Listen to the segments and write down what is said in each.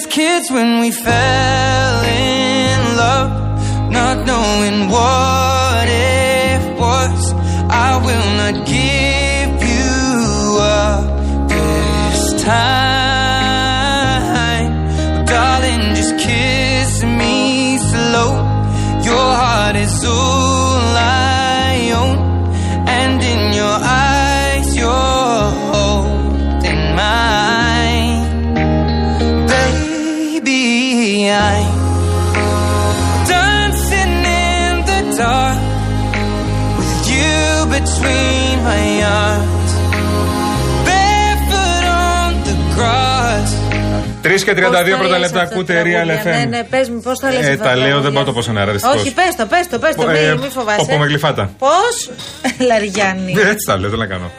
Just kids when we fell in love, not knowing what it was. I will not give 3 και 32 Πώς τα πρώτα λες λεπτά αυτά τα ακούτε Real τραγούδια; Ναι, FM. ναι, πες μου, πώς τα λες. Ε, τα λέω, δεν πάω το πω σε νερά, δυστυχώς. Όχι, πες το, πες το, πες το, Ε, μη, μη φοβάσαι. πω, πω με γλυφάτα. Πώς, Λαριάννη. Ε, Έτσι τα λέω, δεν να κάνω.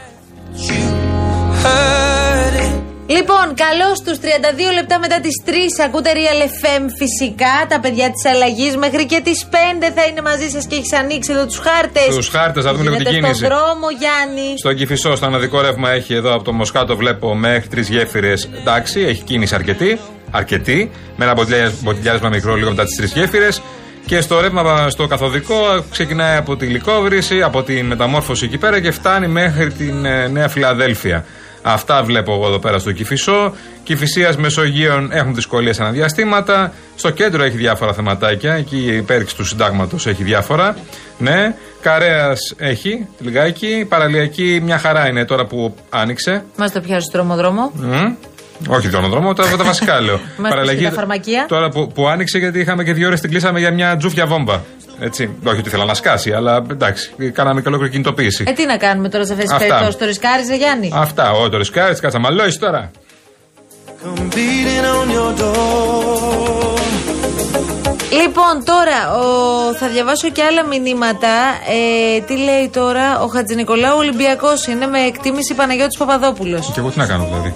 Heard it. Λοιπόν, καλώς στου 32 λεπτά μετά τις 3 ακούτε Real FM φυσικά. Τα παιδιά της αλλαγής μέχρι και τις 5 θα είναι μαζί σας και έχεις ανοίξει εδώ τους χάρτες. Τους χάρτες, να δούμε λίγο την κίνηση. Στον δρόμο, Γιάννη. Στον Κυφισό, στο αναδικό ρεύμα έχει εδώ από το Μοσχάτο, βλέπω μέχρι τρεις γέφυρες. Εντάξει, έχει κίνηση αρκετή. Αρκετή. Με ένα μποτιλιά- μποτιλιάρισμα μικρό λίγο μετά τις τρεις γέφυρες. Και στο ρεύμα στο καθοδικό ξεκινάει από τη Λικόβρηση, από τη μεταμόρφωση εκεί πέρα και φτάνει μέχρι την ε, Νέα Φιλαδέλφια. Αυτά βλέπω εγώ εδώ πέρα στο Κυφισό. Κυφυσία Μεσογείων έχουν δυσκολίες αναδιαστήματα. Στο κέντρο έχει διάφορα θεματάκια. Εκεί η υπέρξη του συντάγματος έχει διάφορα. Ναι. Καρέας έχει λιγάκι. Παραλιακή μια χαρά είναι τώρα που άνοιξε. Μας το πιάσεις στο δρόμο-δρόμο. Μμ. Όχι τον δρόμο, τα, τα βασικά λέω. Μας πεις και τα φαρμακεία. Τώρα που, που άνοιξε γιατί είχαμε και δύο ώρες την κλείσαμε για μια τζούφια βόμβα. Έτσι. Όχι ότι ήθελα να σκάσει, αλλά εντάξει, κάναμε και ολόκληρη κινητοποίηση. Ε, τι να κάνουμε τώρα σε αυτές τις Αυτά. περιπτώσεις, το ρισκάριζε, Γιάννη; Αυτά, ο το ρισκάρι, κάτσα μαλώσεις τώρα. Come beating on your door. Λοιπόν, τώρα ο, θα διαβάσω και άλλα μηνύματα. Ε, τι λέει τώρα, ο Χατζη Νικολάου Ολυμπιακός είναι με εκτίμηση Παναγιώτης Παπαδόπουλος. Και εγώ τι να κάνω δηλαδή.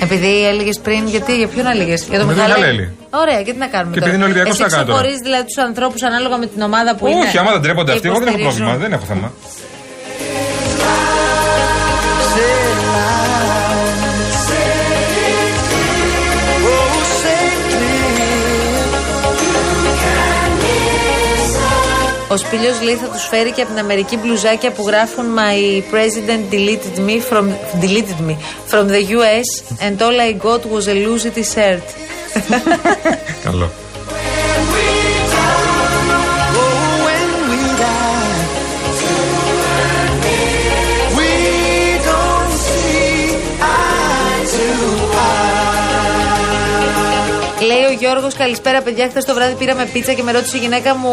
Επειδή έλεγες πριν, γιατί, για ποιον έλεγες, Για τον Με τον Μιχαλέλη. Μιχαλέλη. Ωραία, και τι να κάνουμε Και τώρα; επειδή είναι Ολυμπιακός, Εσύ τι να κάνω τώρα; ξεχωρίζεις δηλαδή τους ανθρώπους ανάλογα με την ομάδα που είναι; Όχι, άμα δεν τρέπονται και αυτοί, εγώ δεν έχω υποστηρίζουν. πρόβλημα, δεν έχω θέμα. Ο Σπήλιο λέει θα του φέρει και από την Αμερική μπλουζάκια που γράφουν My president deleted me from, deleted me from the US and all I got was a lousy t-shirt. Καλό. Γιώργος, καλησπέρα παιδιά. Χθες το βράδυ πήραμε πίτσα και με ρώτησε η γυναίκα μου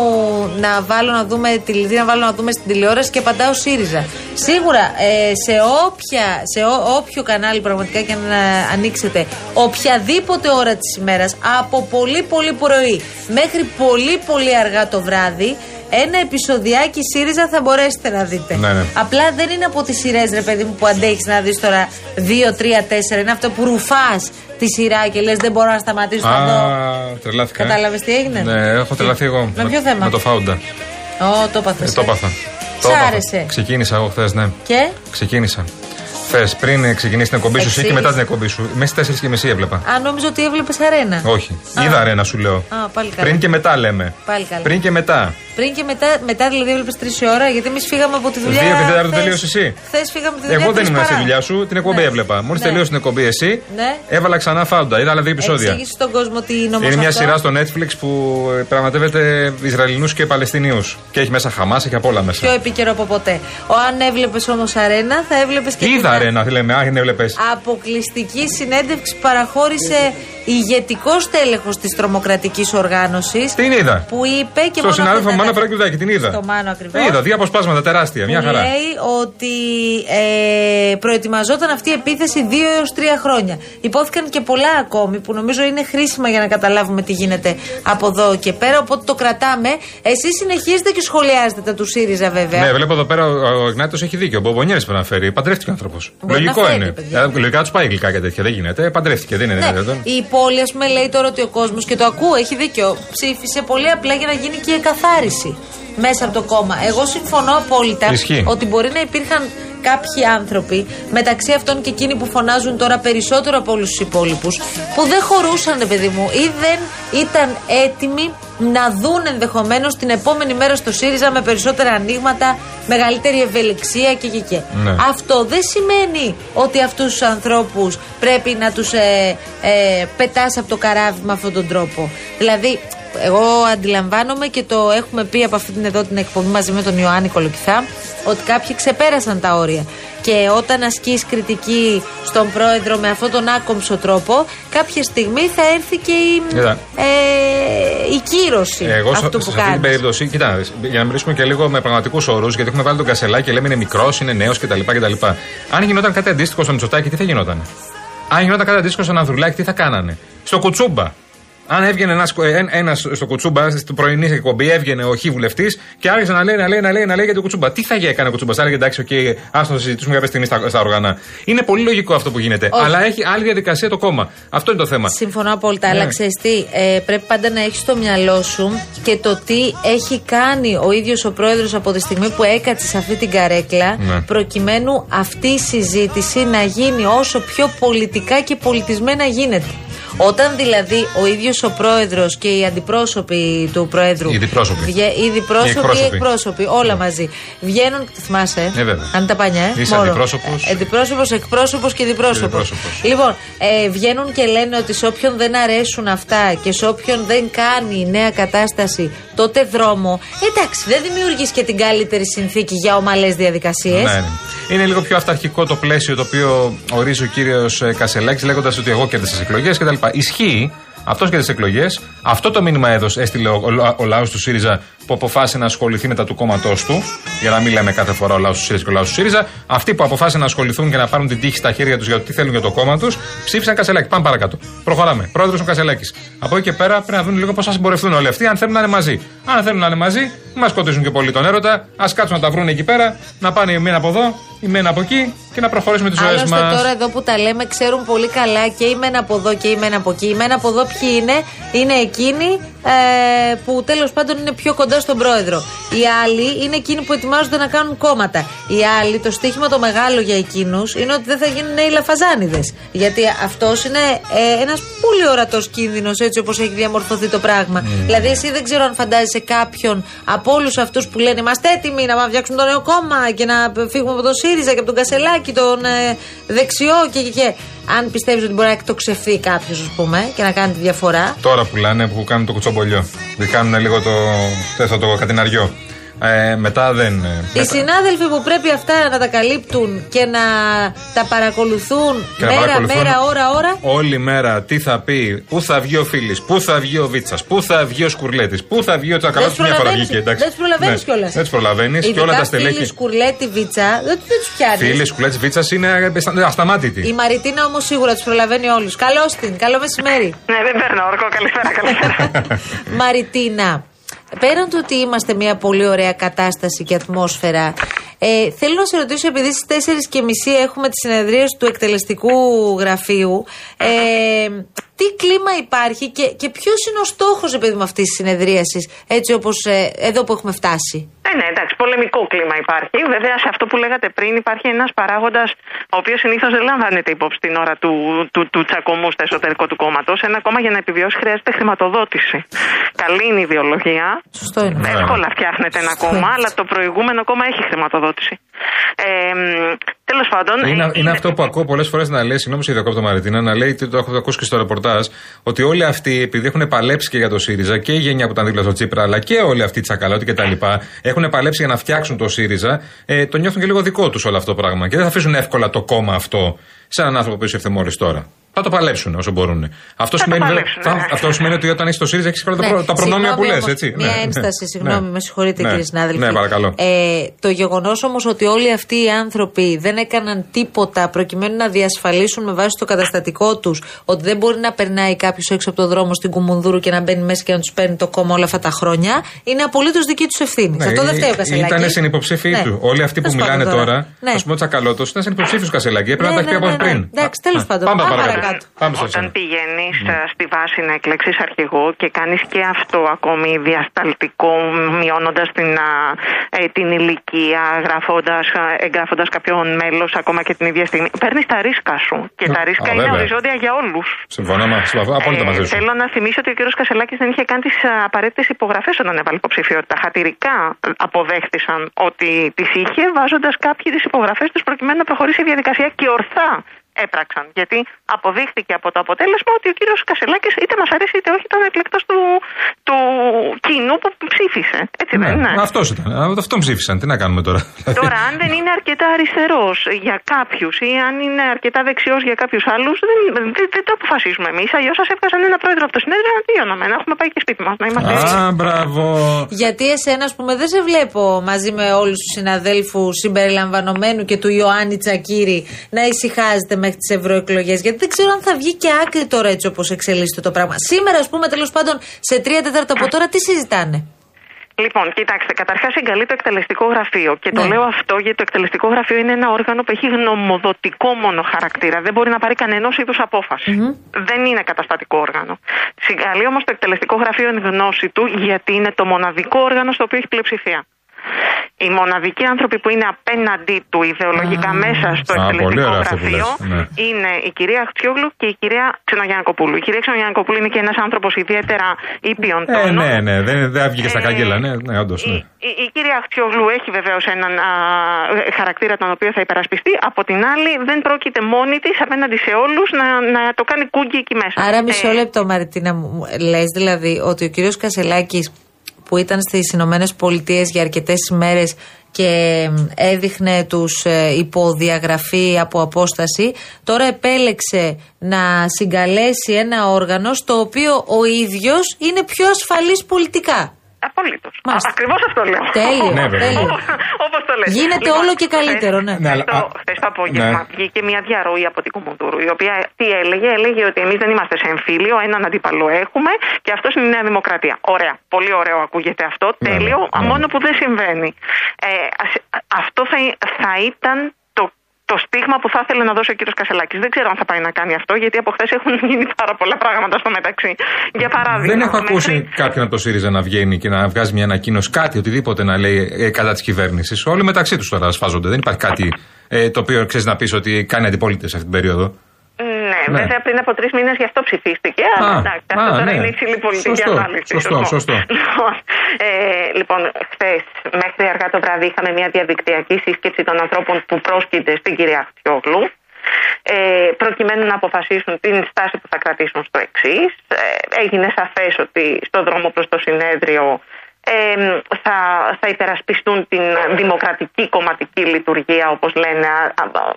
να βάλω να δούμε τη τι να βάλω να δούμε στην τηλεόραση και απαντάω ΣΥΡΙΖΑ. Σίγουρα ε, σε, όποια, σε ό, όποιο κανάλι πραγματικά και να ανοίξετε, οποιαδήποτε ώρα της ημέρας, από πολύ πολύ πρωί μέχρι πολύ πολύ αργά το βράδυ, ένα επεισοδιάκι ΣΥΡΙΖΑ θα μπορέσετε να δείτε. Ναι, ναι. Απλά δεν είναι από τις σειρές, ρε παιδί μου, που αντέχεις να δεις τώρα 2, 3, 4. Είναι αυτό που ρουφάς τη σειρά και λες: Δεν μπορώ να σταματήσω να δω. Α, τρελάθηκα. ε. Κατάλαβες τι έγινε; Ναι, έχω τρελαθεί εγώ. Με ποιο θέμα; Με το Φάουντα. Ω, το έπαθες. Ε, το έπαθα. Σ' Το έπαθα. άρεσε. Ξεκίνησα εγώ χθες, ναι. Και; Ξεκίνησα. Χθες, πριν ξεκινήσει την εκπομπή σου, εσύ και Εξήγησε. μετά την εκπομπή σου. Μέσα στι 4 και μισή έβλεπα. Α, νόμιζα ότι έβλεπες αρένα. Όχι. Α. Είδα αρένα, σου λέω. Α, πάλι καλά. Πριν και μετά λέμε. Πάλι καλά. Πριν και μετά. Πριν και μετά, μετά δηλαδή έβλεπες τρεις ώρα, γιατί εμείς φύγαμε από τη δουλειά. Δύο και τετάρτο χθες. τελείωσε εσύ. Χθες φύγαμε από τη δουλειά. Εγώ δεν τρεις ήμουν στη παρά. δουλειά σου, την εκπομπή Ναι. έβλεπα. Μόλις Ναι. τελείωσε την εκπομπή εσύ, Ναι. έβαλα ξανά φάουντα. Είδα άλλα δύο επεισόδια. Εξήγησε στον κόσμο τι είναι όμως. Είναι μια σειρά στο Netflix που ε, πραγματεύεται Ισραηλινούς και Παλαιστινίους. Και έχει μέσα Χαμάς, έχει απ' όλα μέσα. Πιο επίκαιρο από ποτέ. Ο, αν έβλεπες όμως αρένα, θα έβλεπες και. Είδα την αρένα, λέμε, αν έβλεπες. Αποκλειστική συνέντευξη που παραχώρησε ηγετικός τέλεχος της τρομοκρατικής οργάνωσης. Την είδα. Που είπε και Στο συνάδελφο αυτό Μάνα ήταν- Φραγκουδάκη, την είδα. Στο Μάνο ακριβώς. Είδα, δύο αποσπάσματα τεράστια, μια που χαρά. λέει ότι ε, προετοιμαζόταν αυτή η επίθεση δύο έως τρία χρόνια. Υπόθηκαν και πολλά ακόμη που νομίζω είναι χρήσιμα για να καταλάβουμε τι γίνεται από εδώ και πέρα. Οπότε το κρατάμε. Εσείς συνεχίζετε και σχολιάζετε τα του ΣΥΡΙΖΑ βέβαια. Ναι, βλέπω εδώ πέρα ο, ο Ignatos έχει δίκιο. Ο Μπομπονιέρη πρέπει να φέρει. Παντρεύτηκε ο άνθρωπος. Μπορεί Λογικό να φέρει, είναι. παιδιά. Ε, Λογικά του πάει γλυκά και τέτοια. Δεν γίνεται. Παντρεύτηκε, δεν είναι Ναι, δυνατόν. Η πόλη, ας πούμε, λέει τώρα ότι ο κόσμος και το ακούω, έχει δίκιο. Ψήφισε πολύ απλά για να γίνει και η εκαθάριση μέσα από το κόμμα. Εγώ συμφωνώ απόλυτα Ισχύει. ότι μπορεί να υπήρχαν κάποιοι άνθρωποι, μεταξύ αυτών και εκείνοι που φωνάζουν τώρα περισσότερο από όλους τους υπόλοιπους, που δεν χωρούσαν, ρε παιδί μου, ή δεν ήταν έτοιμοι να δουν ενδεχομένως την επόμενη μέρα στο ΣΥΡΙΖΑ με περισσότερα ανοίγματα, μεγαλύτερη ευελιξία και και και. Ναι. Αυτό δεν σημαίνει ότι αυτούς τους ανθρώπους πρέπει να τους ε, ε, πετάς από το καράβι με αυτόν τον τρόπο. Δηλαδή, εγώ αντιλαμβάνομαι και το έχουμε πει από αυτή την εδώ την εκπομπή μαζί με τον Ιωάννη Κολοκυθά ότι κάποιοι ξεπέρασαν τα όρια. Και όταν ασκείς κριτική στον πρόεδρο με αυτόν τον άκομψο τρόπο, κάποια στιγμή θα έρθει και η, Κοίτα. ε, η κύρωση Εγώ σε, αυτού σε που αυτή την κάνεις. περίπτωση, κοιτά, για να μιλήσουμε και λίγο με πραγματικούς όρους, γιατί έχουμε βάλει τον Κασελάκη και λέμε είναι μικρός, είναι νέος κτλ, κτλ. Αν γινόταν κάτι αντίστοιχο στο Μητσοτάκη, τι θα γινόταν; Αν γινόταν κάτι αντίστοιχο στον Ανδρουλάκη, τι θα κάνανε; Στο Κουτσούμπα. Αν έβγαινε ένας ένας στο Κουτσούμπα, στην πρωινή εκπομπή, έβγαινε ο Χ βουλευτής και άρχισε να λέει, να λέει, να λέει, να λέει για το Κουτσούμπα. Τι θα έκανε ο Κουτσούμπα, θα έλεγε εντάξει, οκ, άστο να συζητήσουμε κάποια στιγμή στα, στα όργανα. Είναι πολύ λογικό αυτό που γίνεται. Όχι. Αλλά έχει άλλη διαδικασία το κόμμα. Αυτό είναι το θέμα. Συμφωνώ απόλυτα. Ναι. Αλλά ξέρεις τι, ε, πρέπει πάντα να έχεις στο μυαλό σου και το τι έχει κάνει ο ίδιος ο πρόεδρος από τη στιγμή που έκατσε σε αυτή την καρέκλα, Ναι. προκειμένου αυτή η συζήτηση να γίνει όσο πιο πολιτικά και πολιτισμένα γίνεται. Όταν δηλαδή ο ίδιος ο πρόεδρος και οι αντιπρόσωποι του πρόεδρου. Οι διπρόσωποι. βγε- οι διπρόσωποι, Οι οι εκπρόσωποι. εκπρόσωποι, όλα μαζί. Βγαίνουν. Θυμάσαι, ε; Ναι, βέβαια. Αν τα πανιά, ε. Είσαι Μόνο. αντιπρόσωπος. Ε, Αντιπρόσωπος, εκπρόσωπος και διπρόσωπος. διπρόσωπος. Λοιπόν, ε, βγαίνουν και λένε ότι σε όποιον δεν αρέσουν αυτά και σε όποιον δεν κάνει νέα κατάσταση τότε δρόμο. Εντάξει, δεν δημιουργεί και την καλύτερη συνθήκη για ομαλές διαδικασίες. Ναι, ναι. Είναι λίγο πιο αυταρχικό το πλαίσιο το οποίο ορίζει ο κύριος Κασελάκης λέγοντας ότι εγώ κέρδισα τις εκλογές κτλ. Ισχύει. Αυτός και τις εκλογές. Αυτό το μήνυμα έδωσε, έστειλε ο, ο, ο λαός του ΣΥΡΙΖΑ που αποφάσισε να ασχοληθεί με τα του κόμματός του. Για να μην λέμε κάθε φορά ο λαός του ΣΥΡΙΖΑ και ο λαός του ΣΥΡΙΖΑ. Αυτοί που αποφάσισαν να ασχοληθούν και να πάρουν την τύχη στα χέρια τους για το τι θέλουν για το κόμμα τους, ψήφισαν Κασελάκη. Πάμε παρακάτω. Προχωράμε. Πρόεδρος ο Κασελάκης. Από εκεί και πέρα πρέπει να δουν λίγο πώς θα συμπορευτούν όλοι αυτοί, αν θέλουν να είναι μαζί. Αν θέλουν να είναι μαζί, μην μας σκοτίζουν και πολύ τον έρωτα. Α κάτσουν να τα βρουν εκεί πέρα, να πάνε η μένα από εδώ, η μένα από εκεί και να προχωρήσουμε τις ζωές Άλλωστε μας. τώρα εδώ που τα λέμε ξέρουν πολύ καλά και η μένα από εδώ και η μένα από εκεί. Η μένα από εδώ ποιοι είναι, είναι εκείνοι ε, που τέλος πάντων είναι πιο κοντά στον πρόεδρο. Οι άλλοι είναι εκείνοι που ετοιμάζονται να κάνουν κόμματα. Οι άλλοι, το στίχημα το μεγάλο για εκείνους είναι ότι δεν θα γίνουν νέοι λαφαζάνιδες. Γιατί αυτός είναι ε, ένας πολύ ορατός κίνδυνος έτσι όπως έχει διαμορφωθεί το πράγμα. Δηλαδή, εσύ δεν ξέρω αν φαντάζεσαι κάποιον από όλους αυτούς που λένε Είμαστε έτοιμοι να πάμε να φτιάξουμε το νέο κόμμα και να φύγουμε από τον ΣΥΡΙΖΑ και από τον Κασελάκη, τον ε, δεξιό και, και, και. Αν πιστεύεις ότι μπορεί να εκτοξευθεί κάποιος, ας πούμε, και να κάνει τη διαφορά. Τώρα που λένε που κάνουν το κουτσομπολιό. Δεν κάνουν λίγο το, το, το κατηναριό. Ε, μετά δεν. ε, Οι μετά- συνάδελφοι που πρέπει αυτά να τα καλύπτουν και να τα παρακολουθούν Και να μέρα, παρακολουθούν μέρα, ώρα, ώρα. Όλη μέρα τι θα πει, πού θα βγει ο Φίλης, πού θα βγει ο Βίτσας, πού θα βγει ο Σκουρλέτης, πού θα βγει ο Τσακαλώτης Δεν μια φορά προλαβαίνεις- βγήκε. εντάξει. Δεν τους προλαβαίνεις Ναι, κιόλας. Δεν τους προλαβαίνεις και όλα τα στελέχη. Φίλοι, Σκουρλέτη, Βίτσα, δεν, δεν τους πιάνεις. Φίλης, Σκουρλέτης, Βίτσας είναι αστα- ασταμάτητη. Η Μαριτίνα όμως σίγουρα τους προλαβαίνει όλους. Καλώς την, καλό μεσημέρι. Ναι, δεν παίρνω όρκο. Καλησπέρα, καλησπέρα. Μαριτίνα, πέραν του ότι είμαστε μια πολύ ωραία κατάσταση και ατμόσφαιρα, ε, θέλω να σε ρωτήσω, επειδή στις 4.30 έχουμε τις συνεδρίες του εκτελεστικού γραφείου, ε, τι κλίμα υπάρχει και, και ποιος είναι ο στόχος, επειδή μου αυτής της συνεδρίασης, έτσι όπως εδώ που έχουμε φτάσει; Ε, ναι, εντάξει, πολεμικό κλίμα υπάρχει. Βέβαια, σε αυτό που λέγατε πριν, υπάρχει ένας παράγοντας, ο οποίος συνήθως δεν λαμβάνεται υπόψη την ώρα του, του, του τσακωμού στο εσωτερικό του κόμματος. Ένα κόμμα για να επιβιώσει χρειάζεται χρηματοδότηση. Καλή είναι η ιδεολογία. Σωστό είναι. Ναι. Εύκολα φτιάχνεται ένα Σωστό κόμμα, είναι. αλλά το προηγούμενο κόμμα έχει χρηματοδότηση. Ε, Τέλος πάντων. Είναι, ε, είναι αυτό που ακούω πολλές φορές να λέει, συγγνώμη, σε διακόπτω Μαριτίνα, να λέει, το έχω ακούσει και στο ρεπορτάζ, ότι όλοι αυτοί, επειδή έχουν παλέψει και για το ΣΥΡΙΖΑ και η γενιά που ήταν δίπλα στο Τσίπρα, αλλά και όλοι αυτοί οι τσακαλώτοι κτλ., έχουν παλέψει για να φτιάξουν το ΣΥΡΙΖΑ, ε, το νιώθουν και λίγο δικό τους όλο αυτό το πράγμα. Και δεν θα αφήσουν εύκολα το κόμμα αυτό σε έναν άνθρωπο που ήρθε μόλι τώρα. Θα το παλέψουν όσο μπορούν. Αυτό, Θα σημαίνει, το βέβαια- παλέψουν, θα- ναι. αυτό σημαίνει ότι όταν έχει το ΣΥΡΙΖΑ έχεις όλα τα, Ναι, προ- τα προνόμια που συγγνώμη λες, όμως, έτσι. Μια Ναι, ένσταση, ναι. συγγνώμη, Ναι. με συγχωρείτε Ναι. κύριε συνάδελφοι. Ναι, παρακαλώ. Ε, το γεγονός όμως ότι όλοι αυτοί οι άνθρωποι δεν έκαναν τίποτα προκειμένου να διασφαλίσουν με βάση το καταστατικό τους ότι δεν μπορεί να περνάει κάποιος έξω από το δρόμο στην Κουμουνδούρου και να μπαίνει μέσα και να τους παίρνει το κόμμα όλα αυτά τα χρόνια, είναι απολύτως δική τους ευθύνη. Ναι, Αυτό δεν φταίει ο ή- Κασελάκη. Ήταν συνυποψήφοι Ναι. του. Όλοι αυτοί που Τέλος μιλάνε πάντων τώρα, Ναι. ας πούμε ο Τσακαλώτος, ήταν συνυποψήφιο Κασελάκη. Έπρεπε Ναι, να τα έχεις ναι, πει από ναι, ναι. πριν. Εντάξει, Α, τέλος α, πάντων. Πάμε Πάμε παρακάτω. παρακάτω. Πάμε στο Όταν εσένα. πηγαίνεις στη βάση να εκλέξεις αρχηγό και κάνεις και αυτό ακόμη διασταλτικό, μειώνοντας την, α, ε, την ηλικία, εγγράφοντας κάποιον μέλος ακόμα και την ίδια στιγμή. Παίρνεις τα ρίσκα σου. Και τα Α, ρίσκα α, είναι βέβαια. οριζόντια για όλους. Συμφωνώ μα- συμφωνώ απόλυτα μαζί σου. θέλω να θυμίσω ότι ο κ. Κασελάκης δεν είχε κάνει τις απαραίτητες υπογραφές όταν έβαλε υποψηφιότητα. Χατηρικά αποδέχτησαν ότι τις είχε, βάζοντας κάποιοι τις υπογραφές τους προκειμένου να προχωρήσει η διαδικασία και ορθά έπραξαν. Γιατί αποδείχθηκε από το αποτέλεσμα ότι ο κ. Κασελάκης είτε μας αρέσει είτε όχι ήταν εκλεκτός του, του κοινού που ψήφισε. Έτσι δεν είναι. Αυτός ήταν. Α, Αυτόν ψήφισαν. Τι να κάνουμε τώρα; Τώρα, αν δεν είναι αρκετά αριστερός για κάποιους ή αν είναι αρκετά δεξιός για κάποιους άλλους, δεν, δεν, δεν το αποφασίζουμε εμείς. Αλλιώς σας έβγαζαν ένα πρόεδρο από το συνέδριο να τελειώναμε. Να έχουμε πάει και σπίτι μας. Να είμαστε έτσι. Α, μπράβο. Γιατί εσένα, ας πούμε, δεν σε βλέπω μαζί με όλους τους συναδέλφους συμπεριλαμβανομένου και του Ιωάννη Τσακύρη να ησυχάζετε μέχρι τις ευρωεκλογές. Γιατί δεν ξέρω αν θα βγει και άκρη τώρα έτσι όπως εξελίσσεται το πράγμα. Σήμερα, ας πούμε, τέλος πάντων, σε τρία τέταρτα από τώρα, τι συζητάνε; Λοιπόν, κοιτάξτε, καταρχάς εγκαλεί το εκτελεστικό γραφείο. Και το Ναι. λέω αυτό γιατί το εκτελεστικό γραφείο είναι ένα όργανο που έχει γνωμοδοτικό μόνο χαρακτήρα. Δεν μπορεί να πάρει κανένας είδους απόφαση. Δεν είναι καταστατικό όργανο. Συγκαλεί όμως το εκτελεστικό γραφείο εν γνώση του γιατί είναι το μοναδικό όργανο στο οποίο έχει πλειοψηφία. Οι μοναδικοί άνθρωποι που είναι απέναντί του ιδεολογικά μέσα στο Α, πολύ εκτελεστικό ωραία αυτό που γραφείο λες, ναι. είναι η κυρία Χτσιόγλου και η κυρία Ξενογιανακοπούλου. Η κυρία Ξενογιανακοπούλου είναι και ένας άνθρωπος ιδιαίτερα ήπιον Ε, τόνων. ναι, ναι, δεν, δεν βγήκε στα Ε, κάγκελα, ναι, ναι, όντως. η, η, η κυρία Αχτσιόγλου έχει βεβαίως έναν α, χαρακτήρα τον οποίο θα υπερασπιστεί. Από την άλλη, δεν πρόκειται μόνη της απέναντι σε όλους να, να το κάνει κούγκι εκεί μέσα. Άρα, μισό Ε, λεπτό, Μαρτίνα μου. Λες δηλαδή ότι ο κύριος Κασελάκης που ήταν στις Ηνωμένες Πολιτείες για αρκετές ημέρε και έδειχνε τους ε, υποδιαγραφή από απόσταση, τώρα επέλεξε να συγκαλέσει ένα όργανο στο οποίο ο ίδιος είναι πιο ασφαλής πολιτικά. Απολύτως. Μάλιστα. Ακριβώς αυτό λέω. Τέλειο, Ναι, βέβαια. τέλειο. Όπω το λέτε. Γίνεται όλο και καλύτερο, ναι. Ναι, αλλά- το, α- χθες το απόγευμα ναι. βγήκε μια διαρροή από την Κομοντούρου, η οποία τι έλεγε, έλεγε ότι εμείς δεν είμαστε σε εμφύλιο, έναν αντίπαλο έχουμε και αυτός είναι η Νέα Δημοκρατία. Ωραία. Πολύ ωραίο ακούγεται αυτό. Ναι, Τέλειο. ναι, ναι. Μόνο που δεν συμβαίνει. Ε, ας- αυτό θα, θα ήταν το το στίγμα που θα ήθελε να δώσει ο κύριος Κασελάκης. Δεν ξέρω αν θα πάει να κάνει αυτό, γιατί από χθες έχουν γίνει πάρα πολλά πράγματα στο μεταξύ. Για παράδειγμα. Δεν έχω μέχρι- ακούσει κάποιον από το ΣΥΡΙΖΑ να βγαίνει και να βγάζει μια ανακοίνωση, κάτι, οτιδήποτε να λέει ε, κατά της κυβέρνησης. Όλοι μεταξύ τους τώρα σφάζονται. Δεν υπάρχει κάτι ε, το οποίο ξέρεις να πεις ότι κάνει αντιπολίτευση αυτή την περίοδο. Ναι, Ναι. βέβαια πριν από τρεις μήνες γι' αυτό ψηφίστηκε. Αλλά Α, εντάξει, α, αυτό τώρα ναι. είναι υψηλή πολιτική Σωστό, ανάλυση. σωστό, σωστό. Λοιπόν, ε, λοιπόν χθες μέχρι αργά το βράδυ είχαμε μια διαδικτυακή σύσκεψη των ανθρώπων που πρόσκειται στην κυρία Χτιόγλου. Ε, προκειμένου να αποφασίσουν την στάση που θα κρατήσουν στο εξής. Ε, έγινε σαφές ότι στο δρόμο προς το συνέδριο ε, θα, θα υπερασπιστούν την δημοκρατική κομματική λειτουργία, όπως λένε, α, α,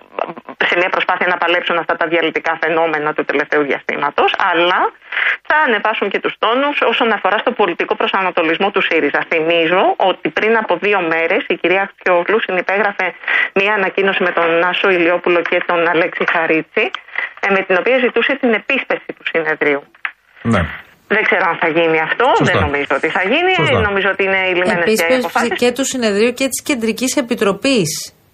σε μια προσπάθεια να παλέψουν αυτά τα διαλυτικά φαινόμενα του τελευταίου διαστήματος, αλλά θα ανεβάσουν και τους τόνους όσον αφορά στο πολιτικό προσανατολισμό του ΣΥΡΙΖΑ. Θυμίζω ότι πριν από δύο μέρες η κυρία Χτιόγλου συνυπέγραφε μια ανακοίνωση με τον Νάσο Ηλιόπουλο και τον Αλέξη Χαρίτσι, ε, με την οποία ζητούσε την επίσπευση του συνεδρίου. Ναι. Δεν ξέρω αν θα γίνει αυτό. Σωστά. Δεν νομίζω ότι θα γίνει. Σωστά. Νομίζω ότι είναι οι λιμένες και οι Επίσης αποφάσεις. και του συνεδρίου και της Κεντρικής Επιτροπής.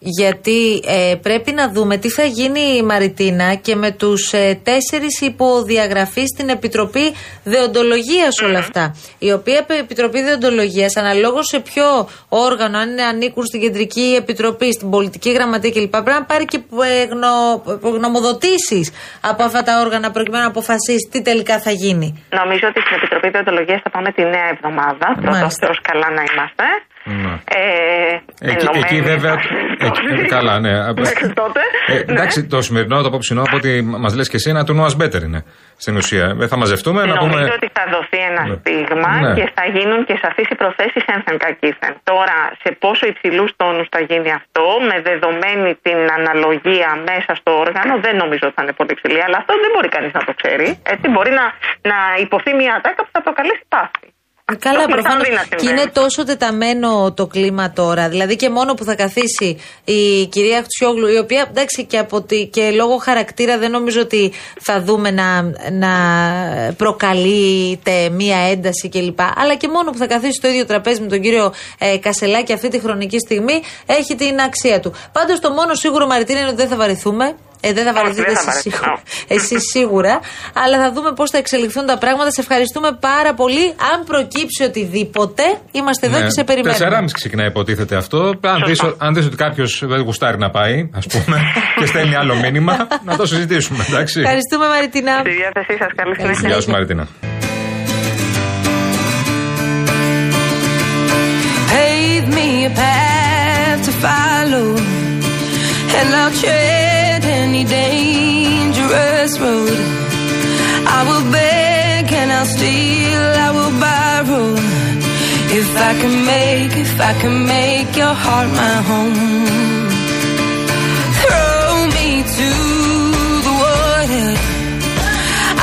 Γιατί ε, πρέπει να δούμε τι θα γίνει η Μαριτίνα και με τους ε, τέσσερις υποδιαγραφείς στην Επιτροπή Δεοντολογίας όλα αυτά. Η οποία Επιτροπή Δεοντολογίας αναλόγως σε ποιο όργανο, αν είναι ανήκουν στην Κεντρική Επιτροπή, στην Πολιτική Γραμματεία κλπ. Πρέπει να πάρει και ε, γνω, γνωμοδοτήσεις από αυτά τα όργανα προκειμένου να αποφασίσει τι τελικά θα γίνει. Νομίζω ότι στην Επιτροπή Διοντολογία θα πάμε τη νέα εβδομάδα. Πρώτα Μάλιστα. Θεός καλά να είμαστε. Ναι. Ε, Εκεί, ενωμένοι. εκεί βέβαια. Εκεί, ε, καλά, ναι. Μέχρι τότε. Ε, ναι. εντάξει, το σημερινό, το απόψινό, από ό,τι μας λες και εσύ, ένα τουρνουά better είναι στην ουσία. Ε, θα μαζευτούμε να πούμε. Νομίζω ότι θα δοθεί ένα Ναι. στίγμα Ναι. και θα γίνουν και σαφεί οι προθέσεις ένθεν κακήθεν. Τώρα, σε πόσο υψηλούς τόνους θα γίνει αυτό, με δεδομένη την αναλογία μέσα στο όργανο, δεν νομίζω ότι θα είναι πολύ υψηλή. Αλλά αυτό δεν μπορεί κανείς να το ξέρει. Έτσι, μπορεί να, να υποθεί μια ατάκα που θα προκαλέσει πάθη. Καλά, Αυτό προφανώς. θα δει να Και συμβαίνει. είναι τόσο τεταμένο το κλίμα τώρα. Δηλαδή και μόνο που θα καθίσει η κυρία Χτσιόγλου, η οποία εντάξει και, από τη, και λόγω χαρακτήρα δεν νομίζω ότι θα δούμε να, να προκαλείται μία ένταση κλπ. Αλλά και μόνο που θα καθίσει στο ίδιο τραπέζι με τον κύριο ε, Κασελάκη αυτή τη χρονική στιγμή έχει την αξία του. Πάντως το μόνο σίγουρο, Μαριτίνα, είναι ότι δεν θα βαρεθούμε. Ε, δεν θα Όχι, βαρεθείτε δεν θα εσείς βαρεθώ. σίγουρα. Εσείς σίγουρα. Αλλά θα δούμε πώς θα εξελιχθούν τα πράγματα. Σε ευχαριστούμε πάρα πολύ. Αν προκύψει οτιδήποτε, είμαστε εδώ Ναι, και σε περιμένουμε. 4,5 ξεκινάει υποτίθεται αυτό. Αν δεις, αν δεις ότι κάποιος δεν γουστάρει να πάει, ας πούμε, και στέλνει άλλο μήνυμα, να το συζητήσουμε, εντάξει. Ευχαριστούμε, Μαριτίνα. Στη διάθεσή σας, καλή συνέχεια. Γεια σου, Μαριτίνα. pave me a path to follow, and I'll tread I will beg and I'll steal, I will borrow. If I can make, if I can make your heart my home. Throw me to the water.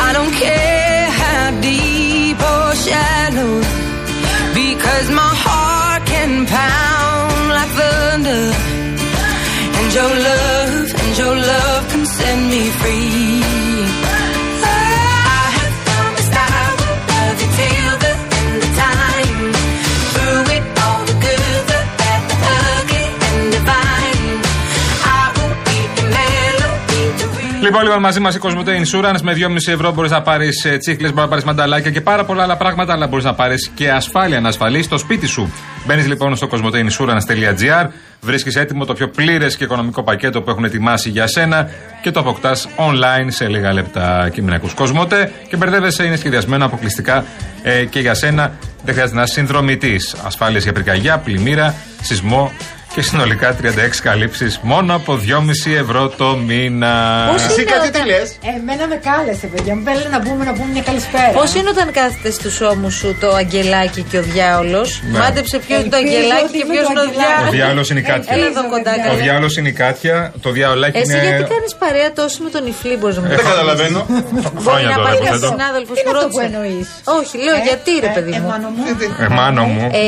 I don't care how deep or shallow. Because my heart can pound like thunder. And your love, and your love can set me free. The real. Λοιπόν, λοιπόν, μαζί μας η Cosmote Insurance με 2,5 ευρώ μπορείς να πάρεις τσίχλες, μπορείς να πάρεις μανταλάκια και πάρα πολλά άλλα πράγματα, αλλά μπορείς να πάρεις και ασφάλεια να ασφαλίσει στο σπίτι σου. Μπαίνεις λοιπόν στο cosmoteinsurance.gr, βρίσκεις έτοιμο το πιο πλήρες και οικονομικό πακέτο που έχουν ετοιμάσει για σένα και το αποκτάς online σε λίγα λεπτά. Κειμενικού Cosmote και μπερδεύεσαι, είναι σχεδιασμένο αποκλειστικά ε, και για σένα. Δεν χρειάζεται να είσαι συνδρομητής. Ασφάλεια για πυρκαγιά, πλημμύρα, σεισμό και συνολικά 36 καλύψεις μόνο από 2,5 ευρώ το μήνα. Πώς Εσύ είναι κάτι όταν- τι λες; Εμένα με κάλεσε, παιδιά. Μου πέλε να πούμε, να πούμε μια καλησπέρα. Πώς είναι όταν κάθεται στους ώμους σου το αγγελάκι και ο διάολος; Ναι. Μάντεψε ποιο είναι το Ελπίζω αγγελάκι ότι και είμαι ποιος το είναι ο αγγελάκι. Ο διάολος. διάολο είναι η Κάτια. Έλα εδώ κοντά, Ο καλέ. διάολος είναι η Κάτια, το διαολάκι Εσύ είναι. γιατί κάνεις παρέα τόσο με τον Ιφλή, μπορεί να μου Δεν πει. καταλαβαίνω. Μπορεί Χρόνια να τώρα πάει που ένα δεν το. συνάδελφος Τι που είναι αυτό που ρώτησε. εννοείς. Όχι, λέω γιατί ρε παιδί μου. Εμάνω μου. Ε, μάνο μου. Ε,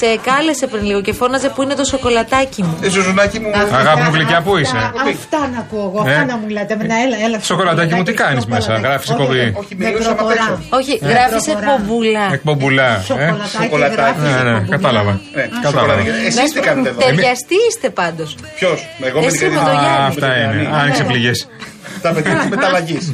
σε κάλεσε πριν λίγο και φώναζε που είναι το σοκολατάκι μου. Ε, Ζουζουνάκι μου. Αγάπη μου γλυκιά, πού είσαι; Αυτά να ακούω εγώ. Ε. Αυτά να μου λέτε. Να έλα, έλα. Σοκολατάκι μου, τι κάνεις μέσα, σοκολατάκι. γράφεις Όχι, εκπομπή. όχι, Όχι, με μιλούσαμε απ' προχωρά. έξω. Όχι, γράφεις προχωρά. εκπομπούλα. Εκπομπουλά. Ε. Σοκολατάκι Σοκολατάκι. γράφεις Ναι, ναι, εκπομπούλα. κατάλαβα. Ναι, Κατάλαβα. σοκολατάκι. Εσείς τι κάνετε εδώ; Ταιριαστοί είστε πάντως. Ποιος, εγώ με Εσύ την με το Καρina. Γιάννη. Α, αυτά είναι. Άνοιξε πληγές. Τα παιδιά της μεταλλαγής.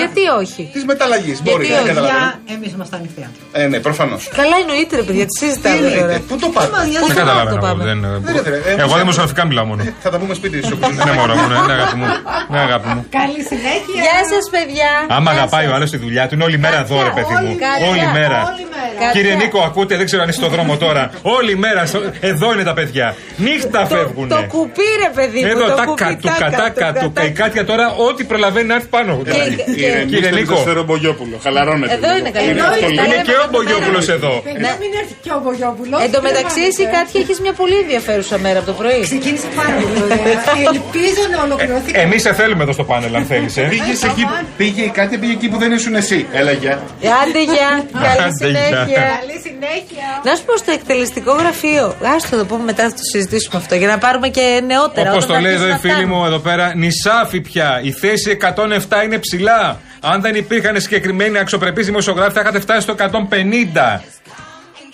Γιατί όχι; Της μεταλλαγής. Μπορεί, Γιατί δεν όχι, καταλαβαίνω. Για εμείς ήμασταν νυχτιά. Ε, ναι, προφανώς. Καλά εννοείται ρε παιδιά, τις Τι συζητάμε εννοείται, τώρα. πού το πάτε; Πού Δεν το καταλαβαίνω. πάμε; δεν- Δεν είναι, ρε. Ε, Εγώ πώς- δημοσιογραφικά μιλάω μόνο. Θα τα πούμε σπίτι σου. Ναι, μωρό μου, ναι, ναι, αγάπη μου. Ναι, αγάπη μου. Καλή συνέχεια. Γεια σας, παιδιά. Άμα Γεια αγαπάει σας. ο άλλος τη δουλειά του, είναι όλη μέρα εδώ, ρε παιδί μου. Κάτια, Όλη μέρα. Όλη μέρα. Κάτια. Κύριε Νίκο, ακούτε, δεν ξέρω αν είσαι στο δρόμο τώρα. Όλη μέρα στο- εδώ είναι τα παιδιά. Νύχτα Το, φεύγουν. το κουπί ρε παιδί μου. Εδώ το τα κουπί, κατου, τάκα, κατάκα το του. κατάκα. Η Κάτια τώρα ό,τι προλαβαίνει να έρθει πάνω. Και- Κύριε Νίκο. Μπογιόπουλο. Χαλαρώνεται. Εδώ είναι καλή. Εδώ Τα είναι. λέμε Είναι και ο εδώ πέρα. Μπογιόπουλο εδώ. Παιδιά, μην έρθει και ο Βογιόπουλο. Εν τω μεταξύ, εσύ κάτι έχει μια πολύ ενδιαφέρουσα μέρα από το πρωί. Ξεκίνησε πάρα πολύ ωραία. Ελπίζω να ολοκληρωθεί. Εμεί σε θέλουμε εδώ στο πάνελ, αν θέλει. Ε. Πήγες εκεί, πήγε η Κάτια πήγε εκεί που δεν ήσουν εσύ. Έλα γεια. Άντε γεια. Καλή Άντε, γεια. συνέχεια. Καλή συνέχεια. Να σου πω στο εκτελεστικό γραφείο. Άστο το πούμε μετά, θα το συζητήσουμε αυτό για να πάρουμε και νεότερα. Όπω όταν το θα λέει εδώ η αρχίσουν φίλη αυτά. μου εδώ πέρα, νησάφι πια. Η θέση 107 είναι ψηλά. Αν δεν υπήρχαν συγκεκριμένοι αξιοπρεπείς δημοσιογράφοι, θα είχατε φτάσει στο 150.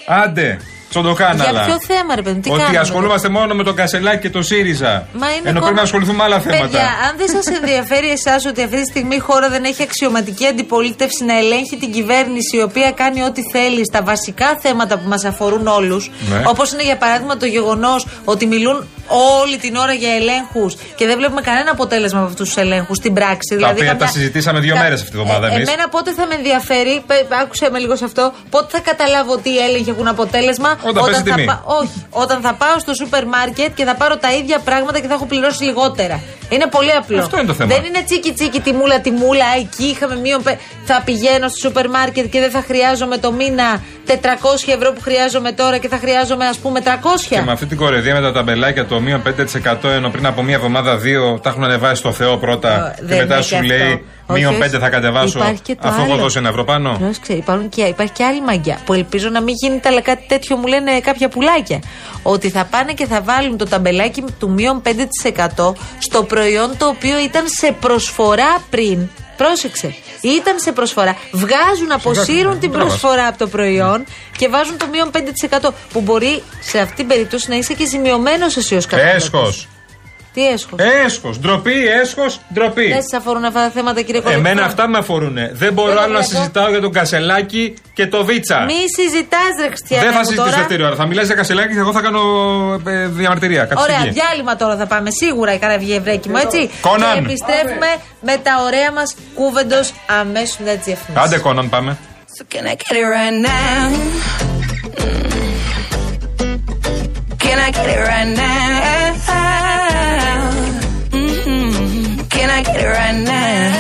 Άντε, τσοντοκάναλα. Για ποιο θέμα, ρε παιδί, μου, τι Ότι κάνουμε ασχολούμαστε μόνο με τον Κασελάκη και τον ΣΥΡΙΖΑ. Μα είναι Ενώ πρέπει κόμμα- να ασχοληθούμε με άλλα θέματα. Παιδιά, αν δεν σας ενδιαφέρει εσάς ότι αυτή τη στιγμή η χώρα δεν έχει αξιωματική αντιπολίτευση να ελέγχει την κυβέρνηση, η οποία κάνει ό,τι θέλει στα βασικά θέματα που μας αφορούν όλους, Ναι. όπως είναι για παράδειγμα το γεγονός ότι μιλούν όλη την ώρα για ελέγχους και δεν βλέπουμε κανένα αποτέλεσμα από αυτούς τους ελέγχους στην πράξη. Τα δηλαδή, οποία καμιά- τα συζητήσαμε δύο Κα- μέρες αυτή τη εβδομάδα Ε, εμείς. Εμένα πότε θα με ενδιαφέρει, πε- άκουσε με λίγο σε αυτό, πότε θα καταλάβω ότι οι έλεγχοι έχουν αποτέλεσμα. Όταν πέσει θα τιμή. όχι, όταν θα πάω στο σούπερ μάρκετ και θα πάρω τα ίδια πράγματα και θα έχω πληρώσει λιγότερα. Είναι πολύ απλό. Αυτό είναι το θέμα. Δεν είναι τσίκι τσίκι τιμούλα τιμούλα. Εκεί είχαμε μείον. πε- Θα πηγαίνω στο σούπερ μάρκετ και δεν θα χρειάζομαι το μήνα 400 ευρώ που χρειάζομαι τώρα και θα χρειάζομαι ας πούμε 300. Και με αυτή την κορεδία με τα ταμπελάκια το μείον 5% ενώ πριν από μία εβδομάδα δύο τα έχουν ανεβάσει στο Θεό πρώτα Ε, και δεν μετά είναι σου και λέει αυτό. μείον Όχι, 5 θα κατεβάσω υπάρχει και το αφού έχω άλλο. δώσει ένα ευρώ πάνω. Πρόσεξε, υπάρχουν και, υπάρχει και άλλη μαγιά που ελπίζω να μην γίνεται, αλλά κάτι τέτοιο μου λένε κάποια πουλάκια. Ότι θα πάνε και θα βάλουν το ταμπελάκι του μείον 5% στο προϊόν το οποίο ήταν σε προσφορά πριν. Πρόσεξε. Ήταν σε προσφορά. Βγάζουν, αποσύρουν την Μπράβο. προσφορά από το προϊόν και βάζουν το μείον 5%. Που μπορεί σε αυτή την περίπτωση να είσαι και ζημιωμένος εσύ ως καταναλωτής. Τι έσχος; Έσχος. Ντροπή, έσχος, ντροπή. Δεν σας αφορούν αυτά τα θέματα, κύριε Κολοκυθά. Εμένα αυτά με αφορούν. Δεν μπορώ άλλο να συζητάω για τον Κασελάκη και το Βίτσα. Μη συζητάς, ρε Χριστιανέ. Δεν θα συζητήσω δεύτερη ώρα. Θα μιλάει για Κασελάκη και εγώ θα κάνω ε, διαμαρτυρία. Ωραία, διάλειμμα τώρα θα πάμε σίγουρα η καραβιέ Ευρέκη μου, έτσι. Κόναν. Και επιστρέφουμε με τα ωραία μας κούβεντος αμέσως μετά τι διαφημίσει. Άντε, Κόναν, πάμε. So can I get it right now? Mm. Can I get it right now? right now.